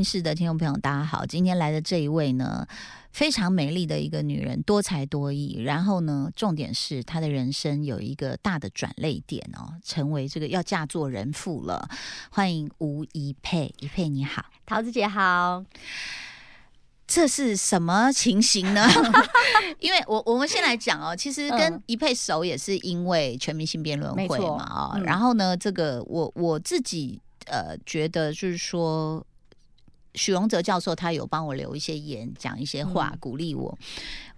位女人心事的听众朋友，大家好，今天来的这一位呢，非常美丽的一个女人，多才多艺。然后呢，重点是她的人生有一个大的转泪点哦，成为这个要嫁做人妇了。欢迎吴一佩，一佩你好，桃子姐好。这是什么情形呢？因为我我们先来讲哦，其实跟一佩熟也是因为全明星辩论会嘛啊。然后呢，这个我我自己呃觉得就是说。许荣哲教授他有帮我留一些言，讲一些话，鼓励我。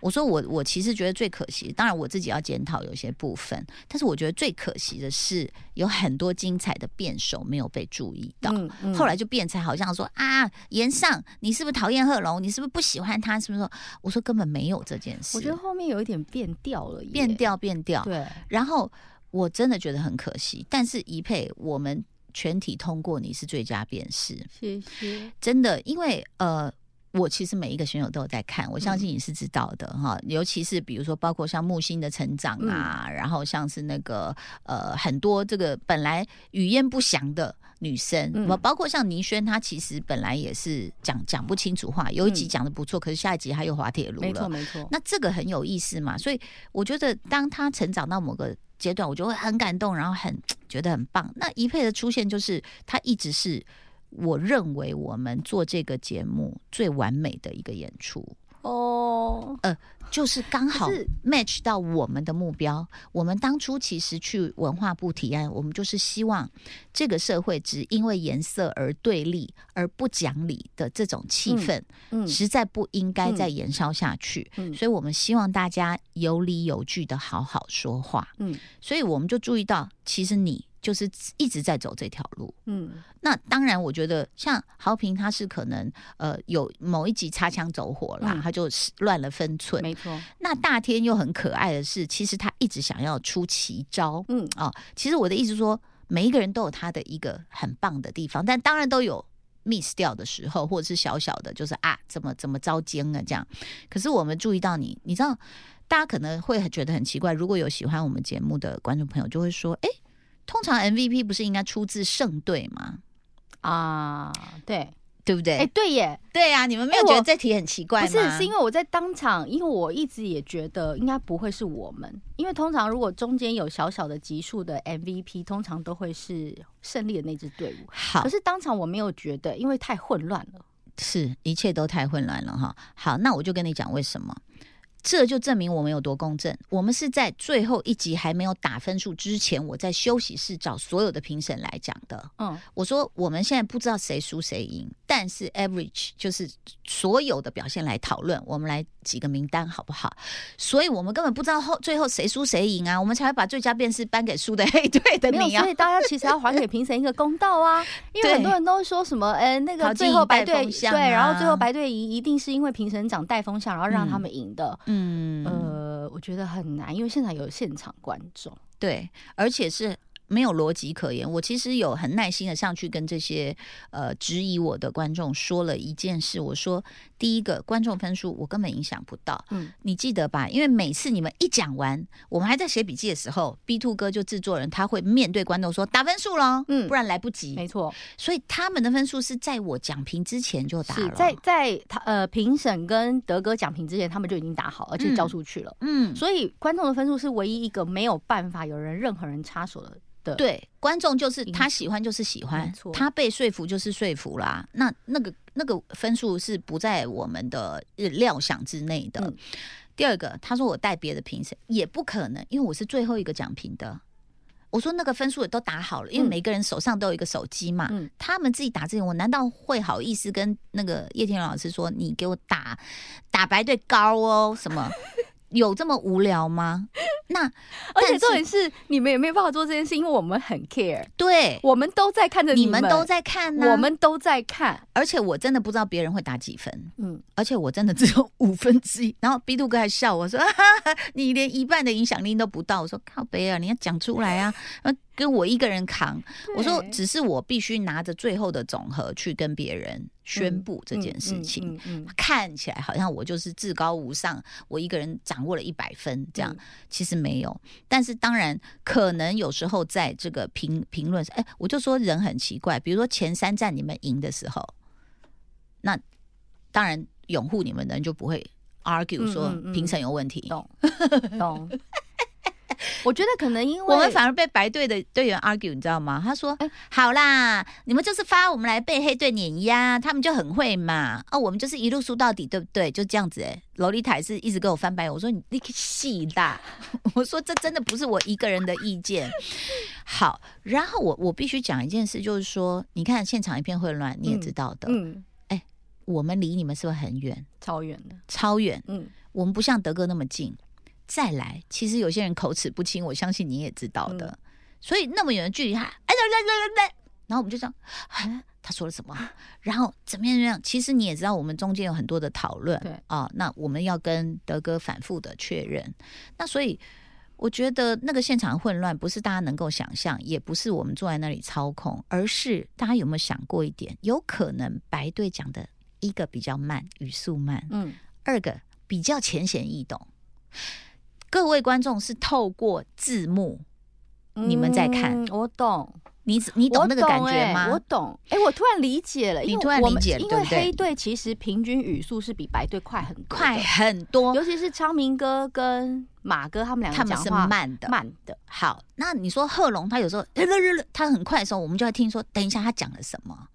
我说我我其实觉得最可惜，当然我自己要检讨有些部分，但是我觉得最可惜的是有很多精彩的辩手没有被注意到。后来就变成好像说啊，言上你是不是讨厌贺龙？你是不是不喜欢他？是不是说？我说根本没有这件事。我觉得后面有一点变调了，变调变调。对，然后我真的觉得很可惜。但是一配我们。全体通过，你是最佳辨识，谢谢。真的，因为呃，我其实每一个选手都有在看，我相信你是知道的哈。尤其是比如说，包括像木星的成长啊，然后像是那个呃，很多这个本来语焉不详的女生，包括像倪轩，她其实本来也是讲讲不清楚话，有一集讲的不错，可是下一集他又滑铁卢了，没错没错。那这个很有意思嘛，所以我觉得当她成长到某个。阶段我就会很感动，然后很 觉得很棒。那一佩的出现，就是他一直是我认为我们做这个节目最完美的一个演出。哦，呃，就是刚好 match 到我们的目标。我们当初其实去文化部提案，我们就是希望这个社会只因为颜色而对立而不讲理的这种气氛，嗯，实在不应该再延烧下去。嗯，所以我们希望大家有理有据的好好说话。嗯，所以我们就注意到，其实你。就是一直在走这条路，嗯，那当然，我觉得像豪平他是可能呃有某一集擦枪走火了，他就乱了分寸，没错。那大天又很可爱的是，其实他一直想要出奇招，嗯啊，其实我的意思说，每一个人都有他的一个很棒的地方，但当然都有 miss 掉的时候，或者是小小的，就是啊，怎么怎么遭奸啊这样。可是我们注意到你，你知道，大家可能会觉得很奇怪，如果有喜欢我们节目的观众朋友，就会说，哎。通常 MVP 不是应该出自胜队吗？啊，对，对不对？哎，对耶，对呀，你们没有觉得这题很奇怪吗？不是，是因为我在当场，因为我一直也觉得应该不会是我们，因为通常如果中间有小小的级数的 MVP，通常都会是胜利的那支队伍。好，可是当场我没有觉得，因为太混乱了，是一切都太混乱了哈。好，那我就跟你讲为什么。这就证明我们有多公正。我们是在最后一集还没有打分数之前，我在休息室找所有的评审来讲的。嗯，我说我们现在不知道谁输谁赢，但是 average 就是所有的表现来讨论。我们来几个名单好不好？所以我们根本不知道后最后谁输谁赢啊！我们才会把最佳辩士颁给输的 黑队的你啊！所以大家其实要还给评审一个公道啊！因为很多人都说什么，呃，那个最后白队对，然后最后白队赢一定是因为评审长带风向，然后让他们赢的。嗯，呃，我觉得很难，因为现场有现场观众，对，而且是。没有逻辑可言。我其实有很耐心的上去跟这些呃质疑我的观众说了一件事。我说，第一个观众分数我根本影响不到。嗯，你记得吧？因为每次你们一讲完，我们还在写笔记的时候，B Two 哥就制作人他会面对观众说打分数喽，嗯，不然来不及。没错，所以他们的分数是在我讲评之前就打了。在在他呃评审跟德哥讲评之前，他们就已经打好，而且交出去了。嗯，所以观众的分数是唯一一个没有办法有人任何人插手的。对，观众就是他喜欢就是喜欢，他被说服就是说服啦。那那个那个分数是不在我们的料想之内的。第二个，他说我带别的评审也不可能，因为我是最后一个讲评的。我说那个分数也都打好了，因为每个人手上都有一个手机嘛。他们自己打自己，我难道会好意思跟那个叶天老师说你给我打打白队高哦什么？有这么无聊吗？那而且重点是你们也没有办法做这件事，因为我们很 care。对，我们都在看着你们都在看，我们都在看。而且我真的不知道别人会打几分，嗯，而且我真的只有五分之一。然后 B 度哥还笑我说：“你连一半的影响力都不到。”我说：“靠，贝尔，你要讲出来啊！”跟我一个人扛，我说只是我必须拿着最后的总和去跟别人宣布这件事情。看起来好像我就是至高无上，我一个人掌握了一百分这样，其实没有。但是当然，可能有时候在这个评评论，哎，我就说人很奇怪，比如说前三站你们赢的时候，那当然拥护你们的人就不会 argue 说评审有问题。懂 懂。我觉得可能因为我们反而被白队的队员 argue，你知道吗？他说：“哎，好啦，你们就是发我们来被黑队碾压，他们就很会嘛。哦，我们就是一路输到底，对不对？就这样子。”哎，楼丽塔是一直跟我翻白眼，我说：“你你细啦！” 我说：“这真的不是我一个人的意见。”好，然后我我必须讲一件事，就是说，你看现场一片混乱，你也知道的。嗯，哎，我们离你们是不是很远？超远的，超远。嗯，我们不像德哥那么近。再来，其实有些人口齿不清，我相信你也知道的。所以那么远的距离，他哎来来来来来，然后我们就这样，他说了什么？然后怎么样怎么样？其实你也知道，我们中间有很多的讨论，对啊，那我们要跟德哥反复的确认。那所以我觉得那个现场混乱，不是大家能够想象，也不是我们坐在那里操控，而是大家有没有想过一点？有可能白队讲的一个比较慢，语速慢，嗯，二个比较浅显易懂。各位观众是透过字幕，你们在看，我懂，你你懂那个感觉吗？我懂，哎，我突然理解了，你突然理解了，因为黑队其实平均语速是比白队快很多，快很多，尤其是昌明哥跟马哥他们两个，讲话是慢的，慢的。好，那你说贺龙他有时候 他很快的时候，我们就会听说，等一下他讲了什么。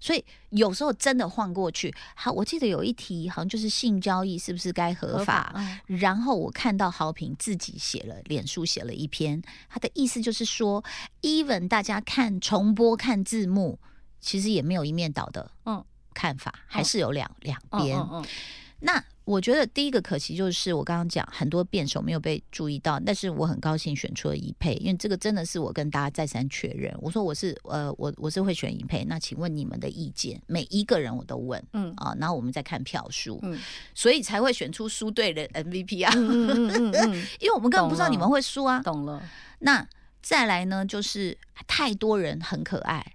所以有时候真的晃过去，好，我记得有一题好像就是性交易是不是该合法？然后我看到豪平自己写了，脸书写了一篇，他的意思就是说，even 大家看重播看字幕，其实也没有一面倒的，嗯，看法还是有两两边。那我觉得第一个可惜就是我刚刚讲很多辩手没有被注意到，但是我很高兴选出了一配，因为这个真的是我跟大家再三确认。我说我是呃我我是会选一配，那请问你们的意见？每一个人我都问，嗯啊，然后我们再看票数，嗯，所以才会选出输对的 MVP 啊，嗯嗯嗯，因为我们根本不知道你们会输啊，懂了。那再来呢，就是太多人很可爱，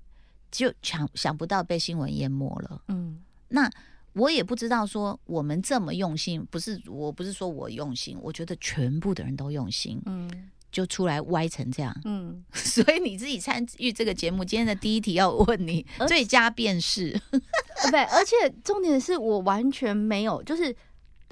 就想想不到被新闻淹没了，嗯，那。我也不知道说我们这么用心，不是我不是说我用心，我觉得全部的人都用心，嗯，就出来歪成这样，嗯，所以你自己参与这个节目，今天的第一题要问你最佳辨识，对，而且重点是我完全没有，就是。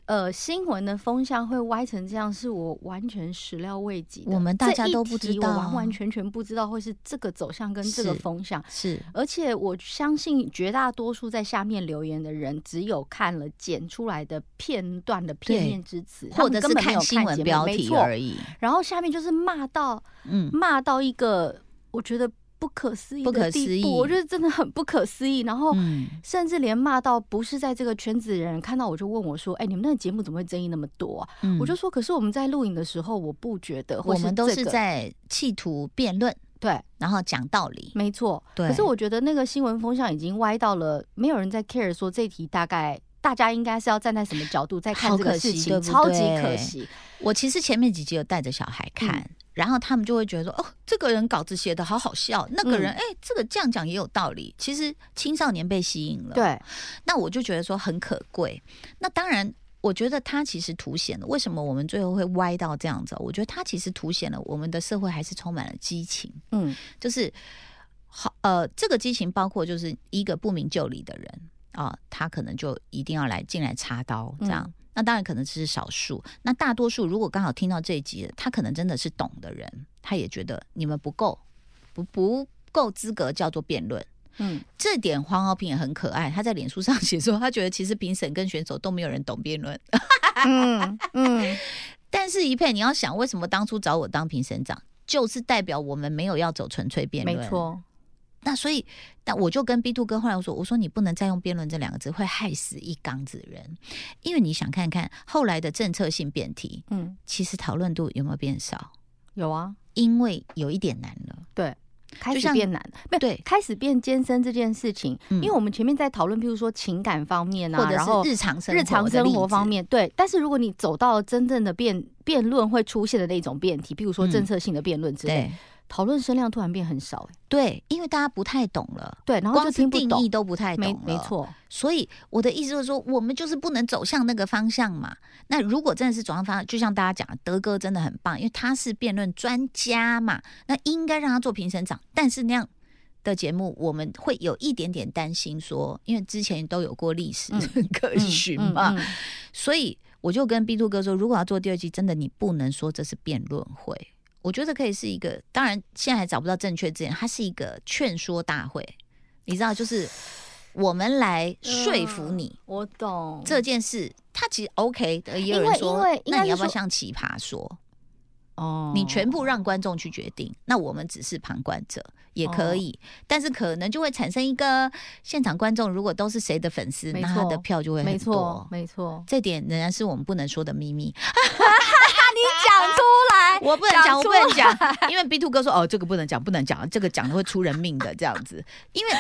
呃，新闻的风向会歪成这样，是我完全始料未及的。我们大家都不知道，我完完全全不知道会是这个走向跟这个风向。是，而且我相信绝大多数在下面留言的人，只有看了剪出来的片段的片面之词，或者是看新闻标题而已。然后下面就是骂到，嗯，骂到一个，我觉得。不可思议的地步，我觉得真的很不可思议。然后，甚至连骂到不是在这个圈子的人看到我就问我说：“哎，你们那个节目怎么会争议那么多？”我就说：“可是我们在录影的时候，我不觉得，我们都是在企图辩论，对，然后讲道理，没错。可是我觉得那个新闻风向已经歪到了，没有人在 care 说这题大概大家应该是要站在什么角度在看这个事情，超级可惜。我其实前面几集有带着小孩看。然后他们就会觉得说，哦，这个人稿子写的好好笑，那个人，哎，这个这样讲也有道理。其实青少年被吸引了，对。那我就觉得说很可贵。那当然，我觉得它其实凸显了为什么我们最后会歪到这样子。我觉得它其实凸显了我们的社会还是充满了激情。嗯，就是好，呃，这个激情包括就是一个不明就里的人啊，他可能就一定要来进来插刀这样。那当然可能只是少数，那大多数如果刚好听到这一集，他可能真的是懂的人，他也觉得你们不够，不不够资格叫做辩论。嗯，这点黄豪平也很可爱，他在脸书上 写说，他觉得其实评审跟选手都没有人懂辩论。嗯嗯，但是一佩，你要想为什么当初找我当评审长，就是代表我们没有要走纯粹辩论。没错。那所以，那我就跟 B Two 哥后来我说，我说你不能再用辩论这两个字，会害死一缸子人。因为你想看看后来的政策性辩题，嗯，其实讨论度有没有变少？有啊，因为有一点难了。对，开始变难，不对，开始变艰深这件事情。因为我们前面在讨论，譬如说情感方面啊，然后日常生日常生活方面，对。但是如果你走到真正的辩辩论会出现的那种辩题，譬如说政策性的辩论之类。讨论声量突然变很少，哎，对，因为大家不太懂了，对，然后就听不懂，定义都不太懂，没错。所以我的意思就是说，我们就是不能走向那个方向嘛。那如果真的是走向方向，就像大家讲，德哥真的很棒，因为他是辩论专家嘛，那应该让他做评审长。但是那样的节目，我们会有一点点担心，说因为之前都有过历史可循嘛，所以我就跟 B Two 哥说，如果要做第二季，真的你不能说这是辩论会，我觉得可以是一个，当然现在还找不到正确字眼，它是一个劝说大会，你知道，就是我们来说服你，我懂这件事，他其实 OK 的，也有人说，那你要不要像奇葩说？哦，你全部让观众去决定，那我们只是旁观者也可以，但是可能就会产生一个现场观众，如果都是谁的粉丝，那他的票就会很多，没错，这点仍然是我们不能说的秘密。我不能讲，我不能讲，因为 B Two 哥说哦，这个不能讲，不能讲，这个讲的会出人命的这样子，因为。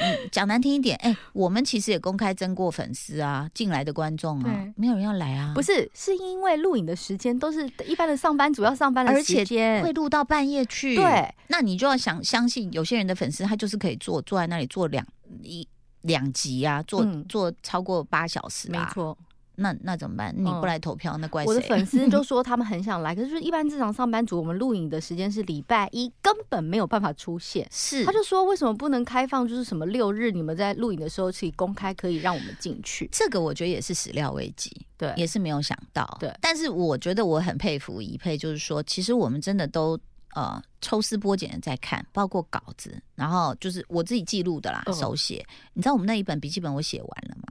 嗯，讲难听一点，哎，我们其实也公开征过粉丝啊，进来的观众啊，没有人要来啊。不是，是因为录影的时间都是一般的上班族要上班的时间，会录到半夜去。对，那你就要想相信，有些人的粉丝他就是可以坐坐在那里坐两一两集啊，坐坐超过八小时，没错。那那怎么办？你不来投票，那怪谁我的粉丝就 说他们很想来，可是就是一般正常上班族，我们录影的时间是礼拜一，根本没有办法出现。是，他就说为什么不能开放？就是什么六日你们在录影的时候可以公开，可以让我们进去。这个我觉得也是始料未及，对，也是没有想到。对，但是我觉得我很佩服一佩，就是说其实我们真的都呃抽丝剥茧的在看，包括稿子，然后就是我自己记录的啦，手写。你知道我们那一本笔记本我写完了吗？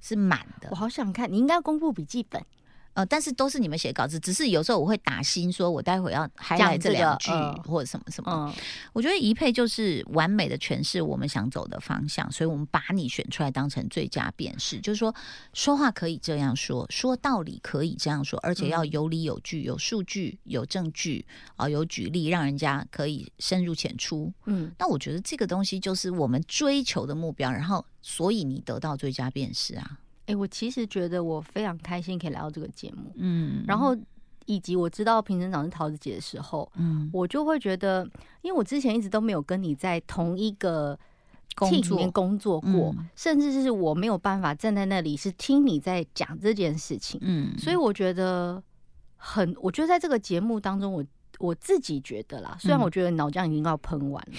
是满的，我好想看。你应该公布笔记本，呃，但是都是你们写稿子，只是有时候我会打心说，我待会要还来这两句或者什么什么。我觉得一配就是完美的诠释我们想走的方向，所以我们把你选出来当成最佳辨识，就是说说话可以这样说，说道理可以这样说，而且要有理有据，有数据，有证据啊，有举例，让人家可以深入浅出。嗯，那我觉得这个东西就是我们追求的目标，然后。所以你得到最佳辨识啊！哎，我其实觉得我非常开心可以来到这个节目，嗯，然后以及我知道评审长是桃子姐的时候，嗯，我就会觉得，因为我之前一直都没有跟你在同一个工作里面工作过，甚至是我没有办法站在那里是听你在讲这件事情，嗯，所以我觉得很，我觉得在这个节目当中我。我自己觉得啦，虽然我觉得脑浆已经要喷完了，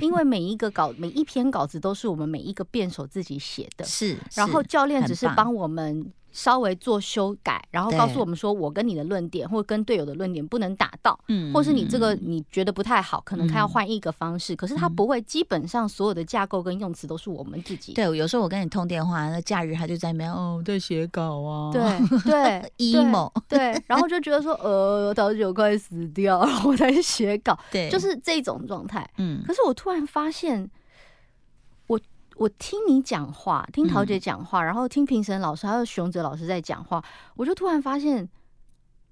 因为每一个稿、每一篇稿子都是我们每一个辩手自己写的，是，然后教练只是帮我们。稍微做修改，然后告诉我们说，我跟你的论点或跟队友的论点不能打到，嗯，或是你这个你觉得不太好，可能他要换一个方式。可是他不会，基本上所有的架构跟用词都是我们自己。对，有时候我跟你通电话，那假日他就在那边哦，在写稿啊，对 对，emo，对，然后就觉得说，呃，导致我快死掉，我在写稿，对，就是这种状态。嗯，可是我突然发现。我听你讲话，听桃姐讲话，然后听评审老师还有熊哲老师在讲话，我就突然发现，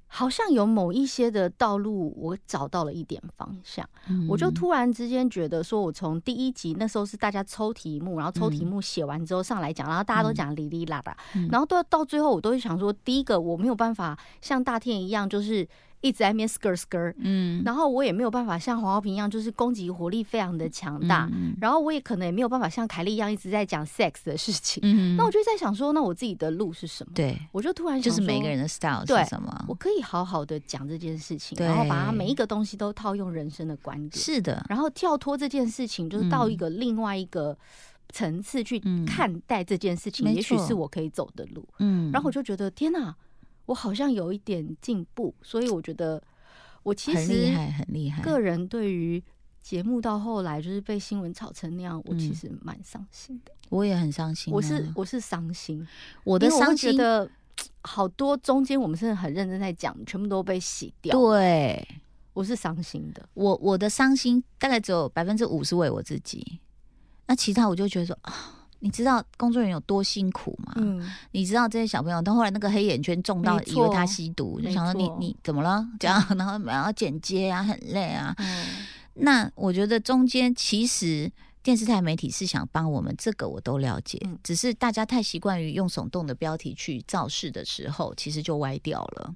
好像有某一些的道路，我找到了一点方向。我就突然之间觉得，说我从第一集那时候是大家抽题目，然后抽题目写完之后上来讲，然后大家都讲哩哩啦啦，然后到到最后，我都会想说，第一个我没有办法像大天一样，就是。一直在面 skr skr，嗯，然后我也没有办法像黄浩平一样，就是攻击活力非常的强大，然后我也可能也没有办法像凯莉一样一直在讲 sex 的事情，嗯，那我就在想说，那我自己的路是什么？对，我就突然就是每个人的 style 是什么？我可以好好的讲这件事情，然后把它每一个东西都套用人生的观点，是的，然后跳脱这件事情，就是到一个另外一个层次去看待这件事情，也许是我可以走的路，嗯，然后我就觉得天哪。我好像有一点进步，所以我觉得我其实很厉害，很厉害。个人对于节目到后来就是被新闻炒成那样，我其实蛮伤心的。我也很伤心，我是我是伤心。我的伤心的好多中间我们真的很认真在讲，全部都被洗掉。对，我是伤心的。我我的伤心大概只有百分之五十为我自己，那其他我就觉得说啊。你知道工作人员有多辛苦吗？嗯，你知道这些小朋友，到后来那个黑眼圈重到以为他吸毒，就想说你你怎么了？这样，然后然后剪接啊，很累啊。嗯，那我觉得中间其实电视台媒体是想帮我们，这个我都了解，只是大家太习惯于用耸动的标题去造势的时候，其实就歪掉了。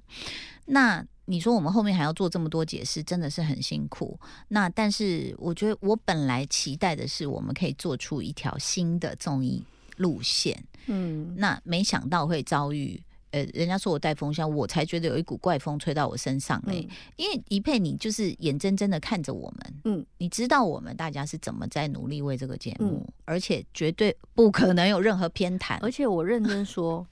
那。你说我们后面还要做这么多解释，真的是很辛苦。那但是我觉得我本来期待的是，我们可以做出一条新的综艺路线。嗯，那没想到会遭遇呃，人家说我带风箱，我才觉得有一股怪风吹到我身上哎。因为一佩，你就是眼睁睁的看着我们，嗯，你知道我们大家是怎么在努力为这个节目，而且绝对不可能有任何偏袒。而且我认真说。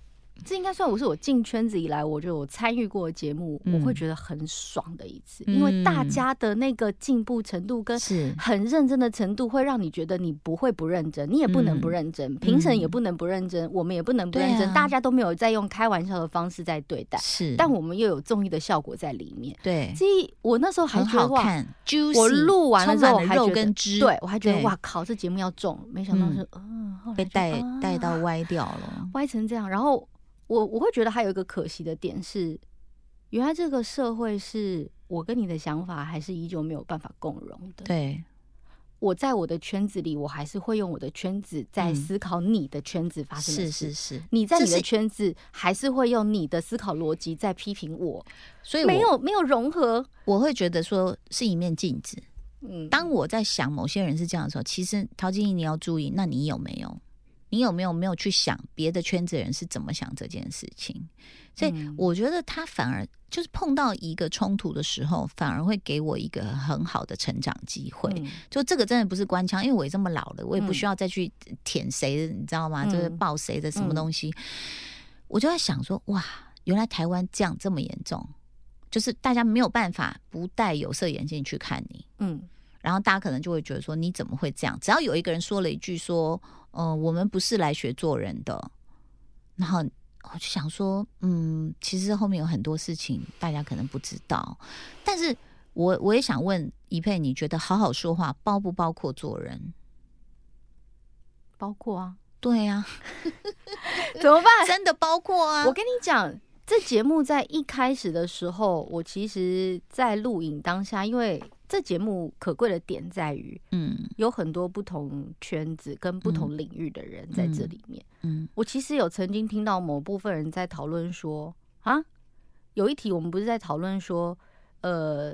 这应该算我是我进圈子以来，我就参与过节目，我会觉得很爽的一次，因为大家的那个进步程度跟很认真的程度，会让你觉得你不会不认真，你也不能不认真，评审也不能不认真，我们也不能不认真，大家都没有在用开玩笑的方式在对待，是，但我们又有综艺的效果在里面，对，所以我那时候还觉得哇，我录完了之后还觉得，对我还觉得哇靠，这节目要中，没想到是嗯，被带带到歪掉了，歪成这样，然后。我我会觉得还有一个可惜的点是，原来这个社会是我跟你的想法还是依旧没有办法共融的。对，我在我的圈子里，我还是会用我的圈子在思考你的圈子发生的事。是是是，你在你的圈子还是会用你的思考逻辑在批评我，所以没有没有融合。我会觉得说是一面镜子。嗯，当我在想某些人是这样的时候，其实陶晶莹你要注意，那你有没有？你有没有没有去想别的圈子人是怎么想这件事情？所以我觉得他反而就是碰到一个冲突的时候，反而会给我一个很好的成长机会。就这个真的不是官腔，因为我也这么老了，我也不需要再去舔谁，你知道吗？就是抱谁的什么东西。我就在想说，哇，原来台湾这样这么严重，就是大家没有办法不戴有色眼镜去看你。嗯，然后大家可能就会觉得说，你怎么会这样？只要有一个人说了一句说。嗯，我们不是来学做人的。然后我就想说，嗯，其实后面有很多事情大家可能不知道。但是我我也想问一佩，你觉得好好说话包不包括做人？包括啊，对呀，怎么办？真的包括啊！我跟你讲，这节目在一开始的时候，我其实，在录影当下，因为。这节目可贵的点在于，嗯，有很多不同圈子跟不同领域的人在这里面。嗯，我其实有曾经听到某部分人在讨论说，啊，有一题我们不是在讨论说，呃，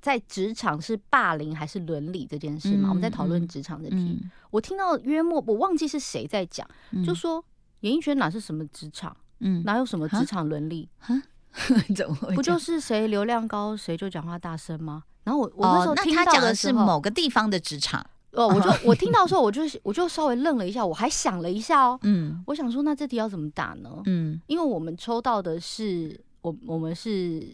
在职场是霸凌还是伦理这件事吗？我们在讨论职场的题。我听到约莫我忘记是谁在讲，就说演艺圈哪是什么职场，嗯，哪有什么职场伦理？怎么会？不就是谁流量高谁就讲话大声吗？然后我我那时候听到的是某个地方的职场 哦，我就 我听到的时候，我就我就稍微愣了一下，我还想了一下哦，嗯，我想说那这题要怎么打呢？嗯，因为我们抽到的是我我们是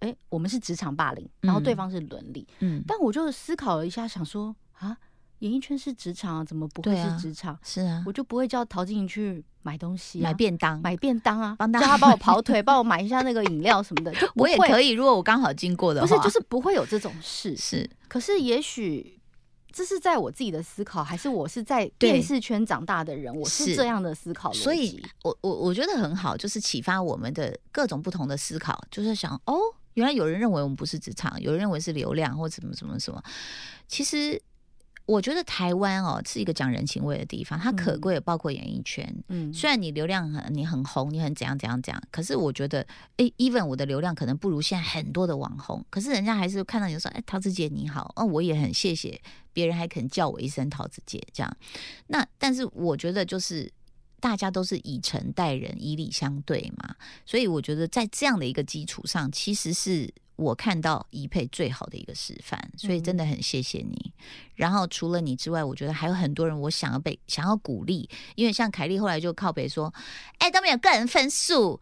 哎我们是职场霸凌，然后对方是伦理，嗯，但我就思考了一下，想说啊。演艺圈是职场啊，怎么不会是职场？是啊，我就不会叫陶晶莹去买东西、买便当、买便当啊，帮他帮我跑腿，帮我买一下那个饮料什么的。就我也可以，如果我刚好经过的话，不是，就是不会有这种事。是，可是也许这是在我自己的思考，还是我是在电视圈长大的人，我是这样的思考所以我我我觉得很好，就是启发我们的各种不同的思考，就是想哦，原来有人认为我们不是职场，有人认为是流量或什么什么什么，其实。我觉得台湾哦是一个讲人情味的地方，它可贵包括演艺圈。嗯，虽然你流量很你很红，你很怎样怎样怎样，可是我觉得，哎，even 我的流量可能不如现在很多的网红，可是人家还是看到你说，哎，桃子姐你好，哦，我也很谢谢别人还肯叫我一声桃子姐这样。那但是我觉得就是大家都是以诚待人，以礼相对嘛，所以我觉得在这样的一个基础上，其实是。我看到怡佩最好的一个示范，所以真的很谢谢你。然后除了你之外，我觉得还有很多人，我想要被想要鼓励，因为像凯莉后来就靠北说：“哎，都没有个人分数。”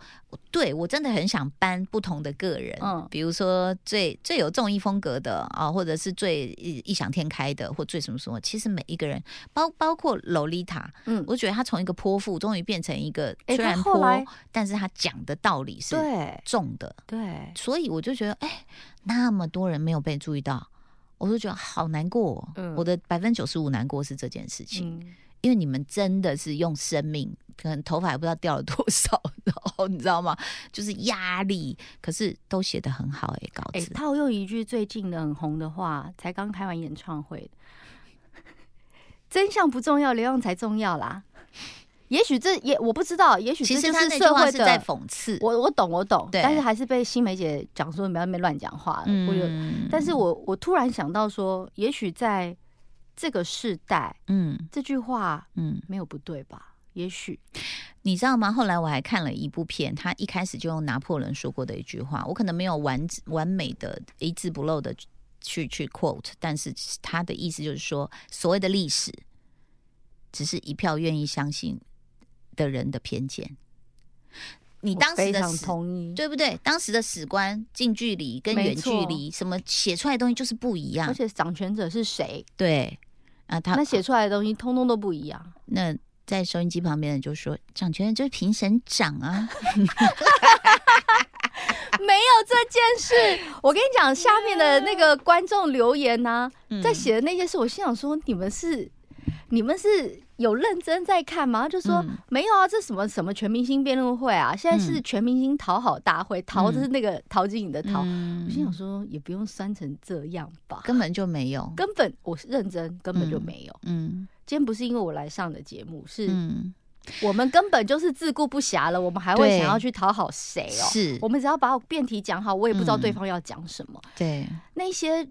对我真的很想搬不同的个人，嗯，比如说最最有综艺风格的啊，或者是最异想天开的，或最什么什么。其实每一个人，包包括洛丽塔，嗯，我觉得她从一个泼妇，终于变成一个虽然泼，但是她讲的道理是重的，对，所以我就觉得。哎，那么多人没有被注意到，我就觉得好难过。嗯，我的百分之九十五难过是这件事情，因为你们真的是用生命，可能头发也不知道掉了多少，然后你知道吗？就是压力，可是都写的很好哎，稿子。套用一句最近的很红的话，才刚开完演唱会，真相不重要，流量才重要啦。也许这也我不知道，也许其实他那句话是在讽刺我，我懂我懂，但是还是被新梅姐讲说你不要那边乱讲话。我有，但是我我突然想到说，也许在这个世代，嗯，这句话，嗯，没有不对吧？也许你知道吗？后来我还看了一部片，他一开始就用拿破仑说过的一句话，我可能没有完完美的一字不漏的去去 quote，但是他的意思就是说，所谓的历史，只是一票愿意相信的人的偏见。你当时的同意，对不对？当时的史观近距离跟远距离，什么写出来的东西就是不一样，而且掌权者是谁？对啊，他那写出来的东西通通都不一样。那在收音机旁边的就说，掌权人就是评审长啊，没有这件事。我跟你讲，下面的那个观众留言呢，在写的那些事，我心想说，你们是。你们是有认真在看吗？就说没有啊，这什么什么全明星辩论会啊？现在是全明星讨好大会，陶的是那个陶晶莹的陶。我心想说，也不用酸成这样吧，根本就没有，根本我是认真，根本就没有。嗯，今天不是因为我来上的节目，是我们根本就是自顾不暇了，我们还会想要去讨好谁哦？是我们只要把辩题讲好，我也不知道对方要讲什么。对那些。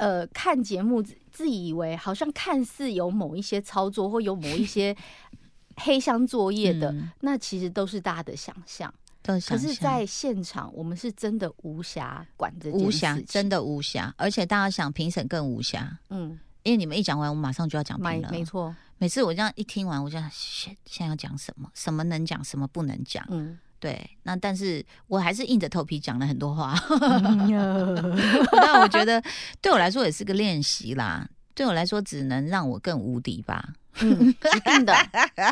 呃，看节目自以为好像看似有某一些操作或有某一些 黑箱作业的，那其实都是大家的想象。可是，在现场我们是真的无暇管这无暇，真的无暇。而且大家想评审更无暇。嗯，因为你们一讲完，我马上就要讲评了。没错，每次我这样一听完，我就现现在要讲什么？什么能讲，什么不能讲？嗯。对，那但是我还是硬着头皮讲了很多话。那我觉得对我来说也是个练习啦。对我来说，只能让我更无敌吧。嗯，一定的，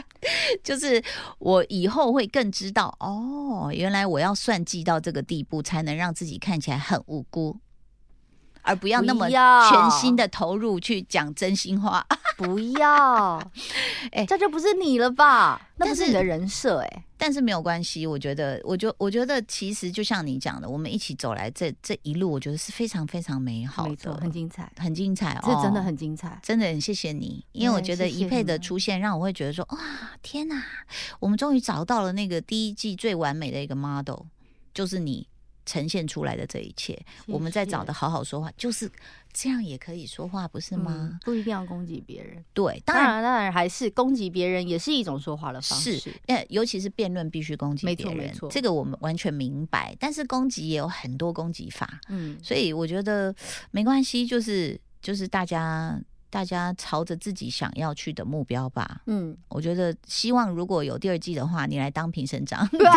就是我以后会更知道哦，原来我要算计到这个地步，才能让自己看起来很无辜。而不要那么全心的投入去讲真心话，不要，哎，这就不是你了吧？那不是你的人设哎。但是没有关系，我觉得，我觉我觉得，其实就像你讲的，我们一起走来这这一路，我觉得是非常非常美好的，很精彩，很精彩，这真的很精彩，真的很谢谢你，因为我觉得一佩的出现，让我会觉得说，哇，天哪，我们终于找到了那个第一季最完美的一个 model，就是你。呈现出来的这一切，我们在找的好好说话，就是这样也可以说话，不是吗？不一定要攻击别人，对，当然，当然还是攻击别人也是一种说话的方式。是，尤其是辩论必须攻击别人，没错，这个我们完全明白。但是攻击也有很多攻击法，嗯，所以我觉得没关系，就是就是大家。大家朝着自己想要去的目标吧。嗯，我觉得希望如果有第二季的话，你来当评审长。对，哎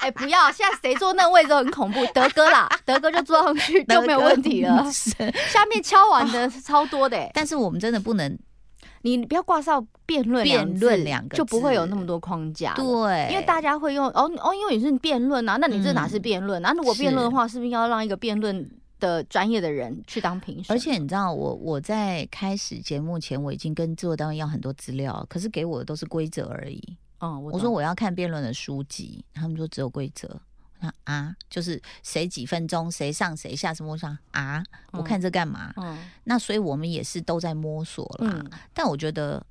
哎，不要！现在谁坐那位置都很恐怖。德哥啦，德哥就坐上去就没有问题了。下面敲完的是超多的，但是我们真的不能，你不要挂上辩论辩论两个，就不会有那么多框架。对，因为大家会用哦哦，因为你是辩论啊，那你这哪是辩论？那如果辩论的话，是不是要让一个辩论？的专业的人去当评审，而且你知道，我我在开始节目前，我已经跟制作单位要很多资料，可是给我的都是规则而已。嗯，我说我要看辩论的书籍，他们说只有规则。那啊，就是谁几分钟，谁上谁下，什么上啊？我看这干嘛？嗯，那所以我们也是都在摸索啦。嗯但我觉得。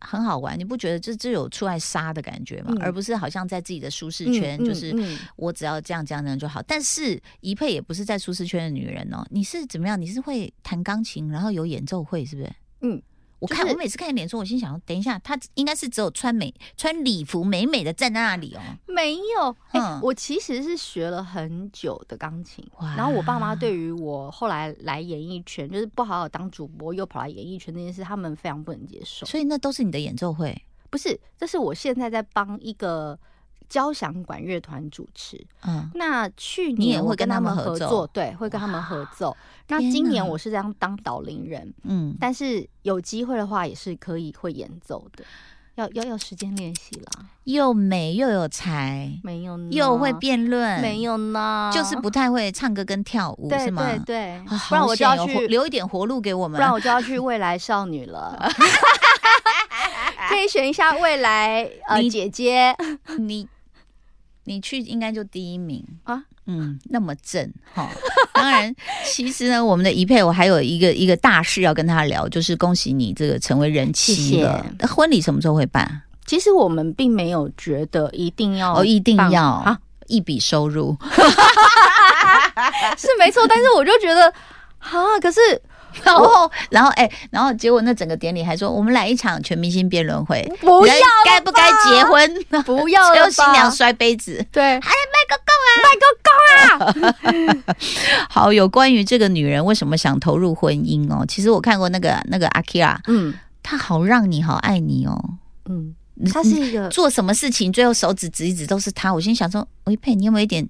很好玩，你不觉得这这有出来杀的感觉吗？而不是好像在自己的舒适圈，就是我只要这样这样这样就好。但是怡佩也不是在舒适圈的女人哦，你是怎么样？你是会弹钢琴，然后有演奏会，是不是？嗯。我看我每次看你脸书，我心想：等一下，他应该是只有穿美穿礼服美美的站在那里哦。没有，哎，我其实是学了很久的钢琴。然后我爸妈对于我后来来演艺圈，就是不好好当主播又跑来演艺圈这件事，他们非常不能接受。所以那都是你的演奏会？不是，这是我现在在帮一个。交响管乐团主持，嗯，那去年我跟他们合作，对，会跟他们合奏。那今年我是这样当导聆人，嗯，但是有机会的话也是可以会演奏的，要要要时间练习啦。又美又有才，没有，又会辩论，没有呢，就是不太会唱歌跟跳舞，是吗？对对，不然我就要去留一点活路给我们，不然我就要去未来少女了。可以选一下未来呃姐姐，你。你去应该就第一名啊，嗯，那么正哈。当然，其实呢，我们的一配我还有一个一个大事要跟他聊，就是恭喜你这个成为人妻了。婚礼什么时候会办？其实我们并没有觉得一定要哦，一定要啊，一笔收入 是没错。但是我就觉得啊，可是 然后然后哎，然后结果那整个典礼还说我们来一场全明星辩论会，不要该不该结婚？不要了，新娘摔杯子，对，哎卖个够啊，卖个够啊！好，有关于这个女人为什么想投入婚姻哦？其实我看过那个那个阿 Kira，嗯，她好让你好爱你哦，嗯，她是一个做什么事情最后手指指一指都是她。我心想说，维佩，你有没有一点？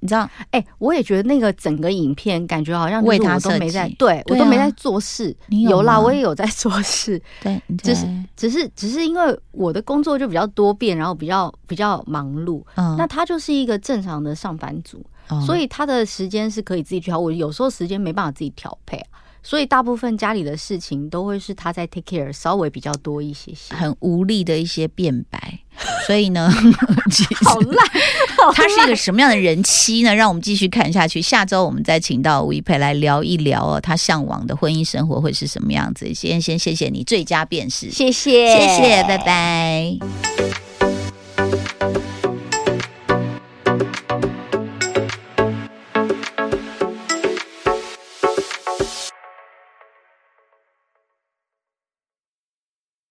你知道，哎，我也觉得那个整个影片感觉好像为他都没在，对我都没在做事。有啦，我也有在做事，对，只是只是只是因为我的工作就比较多变，然后比较比较忙碌。嗯，那他就是一个正常的上班族，所以他的时间是可以自己调。我有时候时间没办法自己调配。所以大部分家里的事情都会是他在 take care，稍微比较多一些些，很无力的一些辩白。所以呢，好烂，他是一个什么样的人妻呢？让我们继续看下去。下周我们再请到吴一佩来聊一聊哦，他向往的婚姻生活会是什么样子？先先谢谢你，最佳辨识，谢谢，谢谢，拜拜。